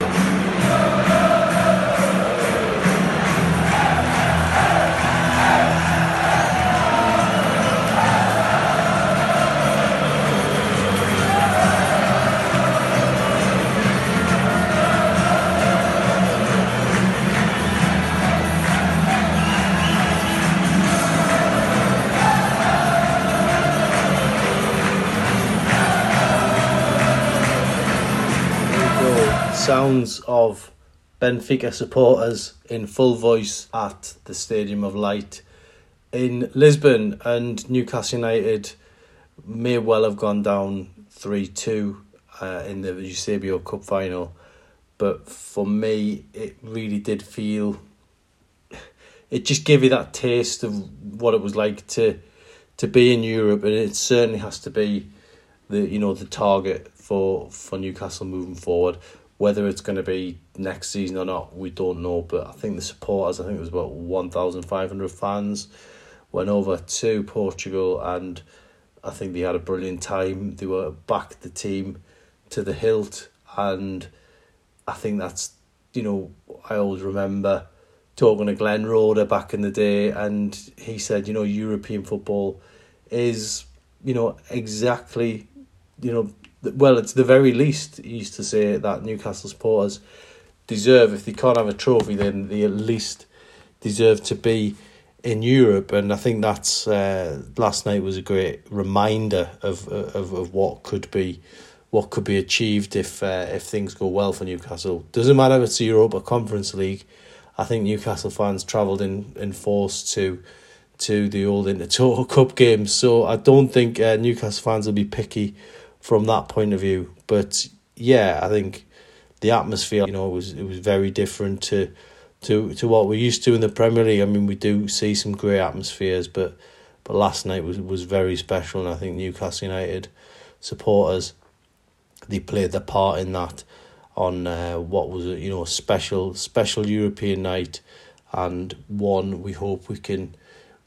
you sounds of Benfica supporters in full voice at the Stadium of Light in Lisbon, and Newcastle United may well have gone down 3 2 uh, in the Eusebio Cup final. But for me, it really did feel. It just gave you that taste of what it was like to to be in Europe, and it certainly has to be the you know the target for for Newcastle moving forward. Whether it's going to be next season or not, we don't know. But I think the supporters, I think it was about 1,500 fans, went over to Portugal and I think they had a brilliant time. They were back the team to the hilt. And I think that's, you know, I always remember talking to Glenn Roeder back in the day and he said, you know, European football is, you know, exactly, you know, well, it's the very least, he used to say that Newcastle supporters deserve, if they can't have a trophy, then they at least deserve to be in Europe. And I think that's, uh, last night was a great reminder of, of, of what could be what could be achieved if uh, if things go well for Newcastle. Doesn't matter if it's Europa Conference League. I think Newcastle fans travelled in, in force to to the old Intertoto Cup games, so I don't think uh, Newcastle fans will be picky from that point of view. But yeah, I think the atmosphere, you know, it was it was very different to to to what we're used to in the Premier League. I mean, we do see some great atmospheres, but but last night was was very special, and I think Newcastle United supporters they played their part in that on uh, what was you know a special special European night, and one we hope we can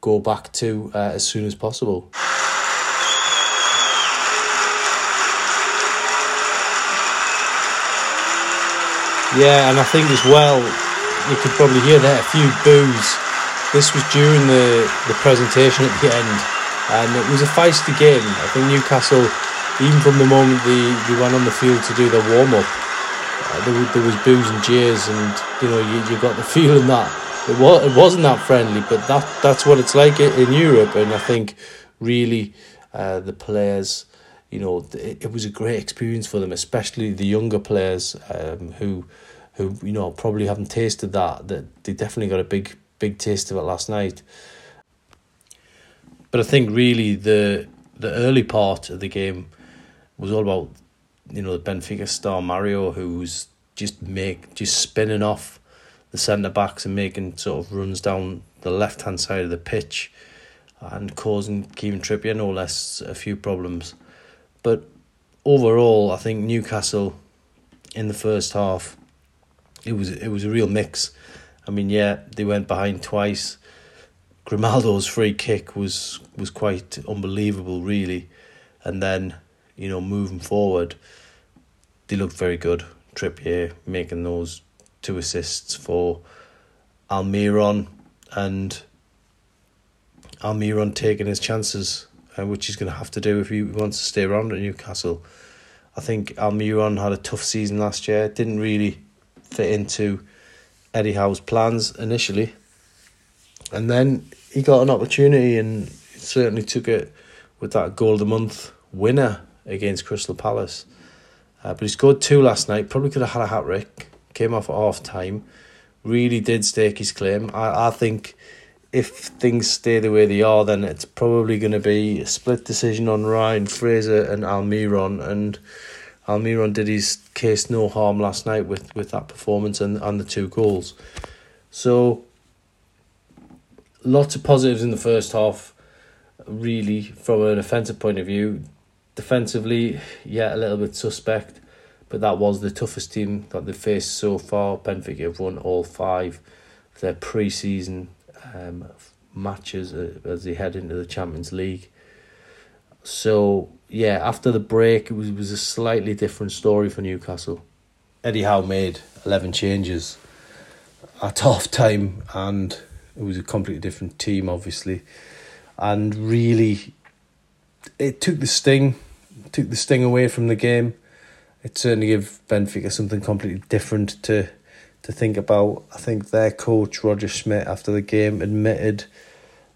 go back to uh, as soon as possible. Yeah, and I think as well, you could probably hear there a few boos. This was during the, the presentation at the end, and it was a feisty game. I think Newcastle, even from the moment they, they went on the field to do their warm up, uh, there, there was boos and jeers, and you know you, you got the feeling that it was it wasn't that friendly, but that that's what it's like in Europe, and I think really uh, the players you know, it, it was a great experience for them, especially the younger players um, who, who you know, probably haven't tasted that. That they definitely got a big, big taste of it last night. But I think really the the early part of the game was all about, you know, the Benfica star Mario, who was just make just spinning off the centre backs and making sort of runs down the left hand side of the pitch and causing Kevin Trippier no less a few problems. But overall, I think Newcastle in the first half, it was it was a real mix. I mean, yeah, they went behind twice. Grimaldo's free kick was was quite unbelievable, really, and then you know moving forward, they looked very good. Trippier making those two assists for Almiron and Almiron taking his chances uh, which he's going to have to do if he wants to stay around at Newcastle. I think Almiron had a tough season last year. Didn't really fit into Eddie Howe's plans initially, and then he got an opportunity and certainly took it with that goal of the month winner against Crystal Palace. Uh, but he scored two last night. Probably could have had a hat trick. Came off at half time. Really did stake his claim. I, I think if things stay the way they are, then it's probably going to be a split decision on Ryan Fraser and Almiron. And Almiron did his case no harm last night with, with that performance and, and the two goals. So, lots of positives in the first half, really, from an offensive point of view. Defensively, yeah, a little bit suspect, but that was the toughest team that they've faced so far. Benfica have won all five their pre season um, matches uh, as they head into the Champions League. So yeah, after the break, it was, it was a slightly different story for Newcastle. Eddie Howe made eleven changes at half time, and it was a completely different team, obviously, and really, it took the sting, took the sting away from the game. It certainly gave Benfica something completely different to to think about. I think their coach Roger Schmidt after the game admitted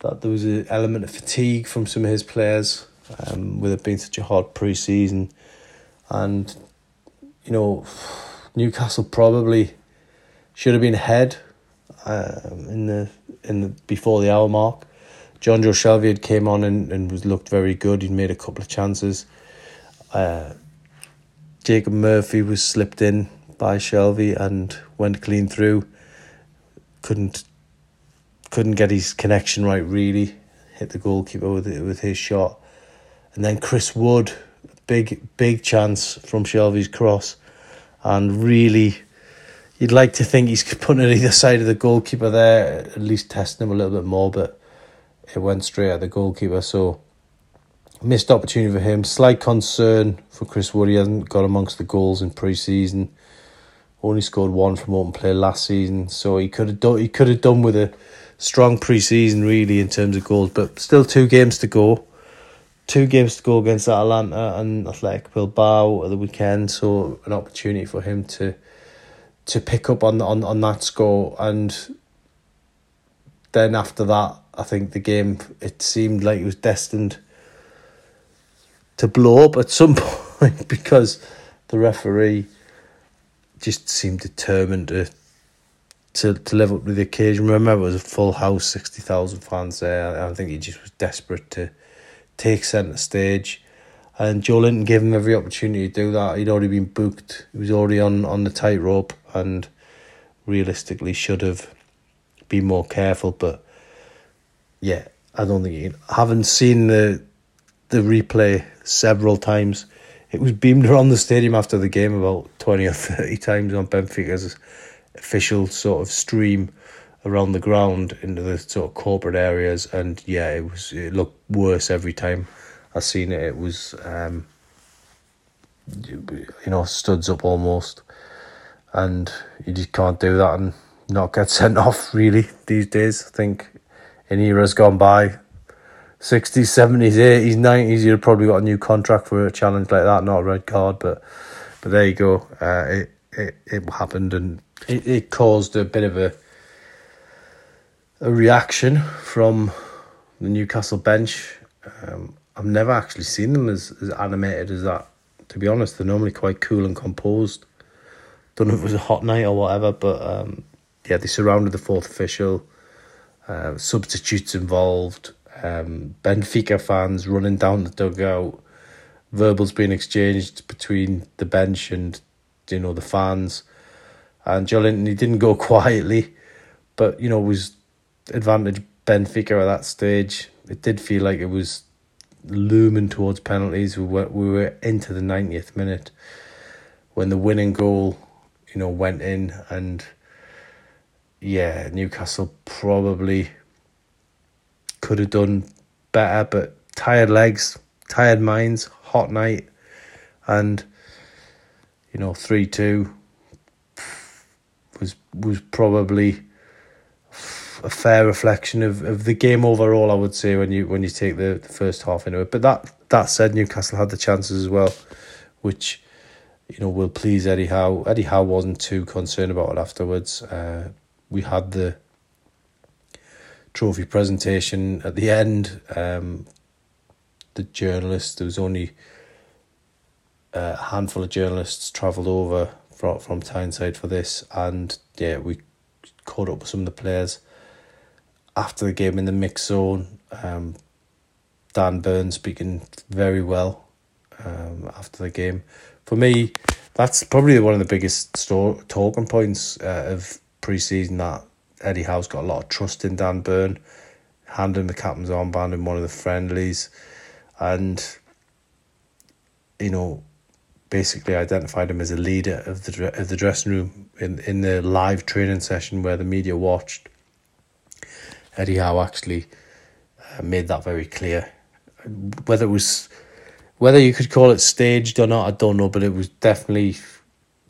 that there was an element of fatigue from some of his players, um, with it being such a hard pre-season, and you know, Newcastle probably should have been ahead um, in the in the before the hour mark. Jonjo Shelvey had came on and, and was looked very good. He'd made a couple of chances. Uh, Jacob Murphy was slipped in by Shelvey and went clean through. Couldn't couldn't get his connection right really. Hit the goalkeeper with it, with his shot, and then Chris Wood, big big chance from Shelvey's cross, and really, you'd like to think he's putting it either side of the goalkeeper there, at least testing him a little bit more, but it went straight at the goalkeeper. So missed opportunity for him. Slight concern for Chris Wood. He hasn't got amongst the goals in pre-season. Only scored one from open play last season, so he could have done. He could have done with a strong pre-season really in terms of goals, but still two games to go. Two games to go against Atalanta and Athletic Bilbao at the weekend, so an opportunity for him to to pick up on on on that score and then after that I think the game it seemed like it was destined to blow up at some point because the referee just seemed determined to to to live up to the occasion. Remember, it was a full house, sixty thousand fans there. I think he just was desperate to take centre stage, and Joelinton gave him every opportunity to do that. He'd already been booked. He was already on on the tightrope, and realistically should have been more careful. But yeah, I don't think he. Having seen the the replay several times. It was beamed around the stadium after the game about 20 or 30 times on Benfica's official sort of stream around the ground into the sort of corporate areas. And yeah it was it looked worse every time I seen it. It was um, you know studs up almost. And you just can't do that and not get sent off really these days. I think in eras gone by 60s, 70s, 80s, 90s, you'd probably got a new contract for a challenge like that, not a red card, but but there you go. Uh, it, it it happened and it, it caused a bit of a a reaction from the Newcastle bench. Um, I've never actually seen them as, as animated as that. To be honest, they're normally quite cool and composed. Don't know if it was a hot night or whatever, but um, yeah, they surrounded the fourth official. Uh, substitutes involved um, Benfica fans running down the dugout, verbals being exchanged between the bench and you know the fans. And Joelinton, he didn't go quietly, but you know was advantage Benfica at that stage. It did feel like it was looming towards penalties. We were we were into the ninetieth minute when the winning goal, you know, went in, and yeah, Newcastle probably could have done better, but tired legs, tired minds, hot night, and you know three two was was probably a fair reflection of, of the game overall. I would say when you when you take the, the first half into it. But that that said, Newcastle had the chances as well, which you know will please Eddie Howe. Eddie Howe wasn't too concerned about it afterwards. Uh, we had the trophy presentation at the end. Um, the journalists, there was only a handful of journalists travelled over from from Tyneside for this, and yeah, we caught up with some of the players after the game in the mix zone. Um, Dan Burns speaking very well um, after the game, for me, that's probably one of the biggest store, talking points uh, of pre-season that Eddie Howe's got a lot of trust in Dan Burn, handing the captain's armband in one of the friendlies, and you know, basically identified him as a leader of the of the dressing room in in the live training session where the media watched. Eddie Howe actually uh, made that very clear. Whether it was whether you could call it staged or not, I don't know, but it was definitely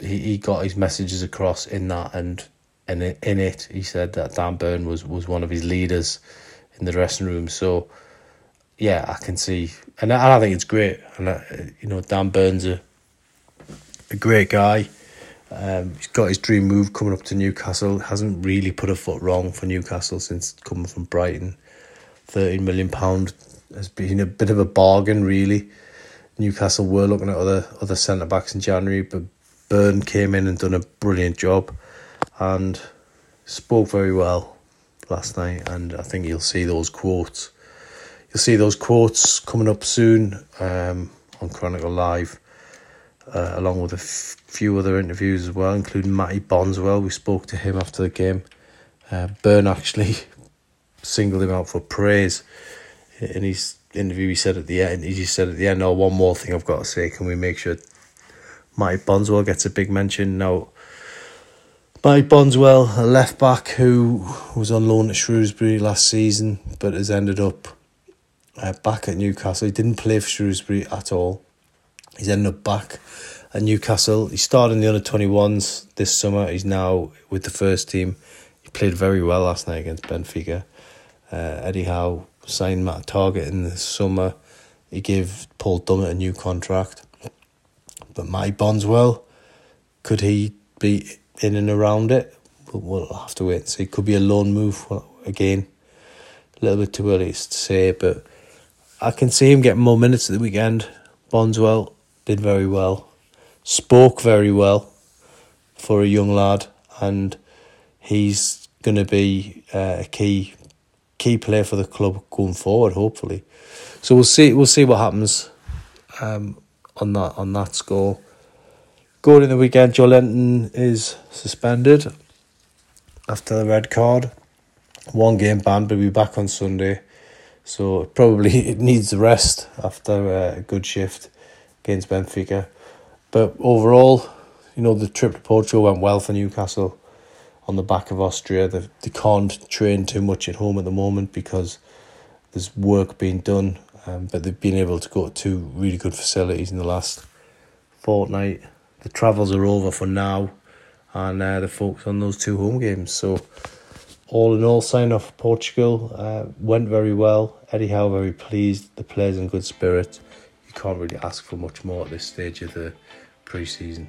he, he got his messages across in that and and in it he said that Dan Burn was was one of his leaders in the dressing room. So yeah, I can see, and I, I think it's great. And I, you know, Dan Burn's a a great guy. Um, he's got his dream move coming up to Newcastle. Hasn't really put a foot wrong for Newcastle since coming from Brighton. Thirteen million pound has been a bit of a bargain, really. Newcastle were looking at other other centre backs in January, but Burn came in and done a brilliant job, and spoke very well last night. And I think you'll see those quotes. You'll see those quotes coming up soon um, on Chronicle Live uh, along with a f- few other interviews as well, including Matty Bondswell. We spoke to him after the game. Uh, Burn actually singled him out for praise in his interview. He said at the end, he just said at the end, "Oh, one more thing I've got to say. Can we make sure Matty Bondswell gets a big mention now?" Matty Bondswell, a left back who was on loan at Shrewsbury last season, but has ended up uh, back at Newcastle. He didn't play for Shrewsbury at all. He's ended up back at Newcastle. He started in the under 21s this summer. He's now with the first team. He played very well last night against Benfica. Uh, Eddie Howe signed Matt Targett in the summer. He gave Paul Dummett a new contract. But Matty Bondswell, could he be in and around it? We'll, we'll have to wait and see. It could be a loan move again. A little bit too early to say, but I can see him getting more minutes at the weekend. Bondswell did very well, spoke very well for a young lad, and he's going to be uh, a key key player for the club going forward. Hopefully, so we'll see. We'll see what happens um, on that on that score. Going in the weekend, Joe Joelinton is suspended after the red card. One game ban, but we'll be back on Sunday. So probably it needs rest after a good shift against Benfica. But overall, you know, the trip to Portugal went well for Newcastle on the back of Austria. They, they can't train too much at home at the moment because there's work being done, um, but they've been able to go to two really good facilities in the last fortnight. The travels are over for now, and uh, the focus on those two home games. So, all in all, sign off Portugal uh, went very well. Eddie Howe very pleased. The players in good spirit You can't really ask for much more at this stage of the pre-season.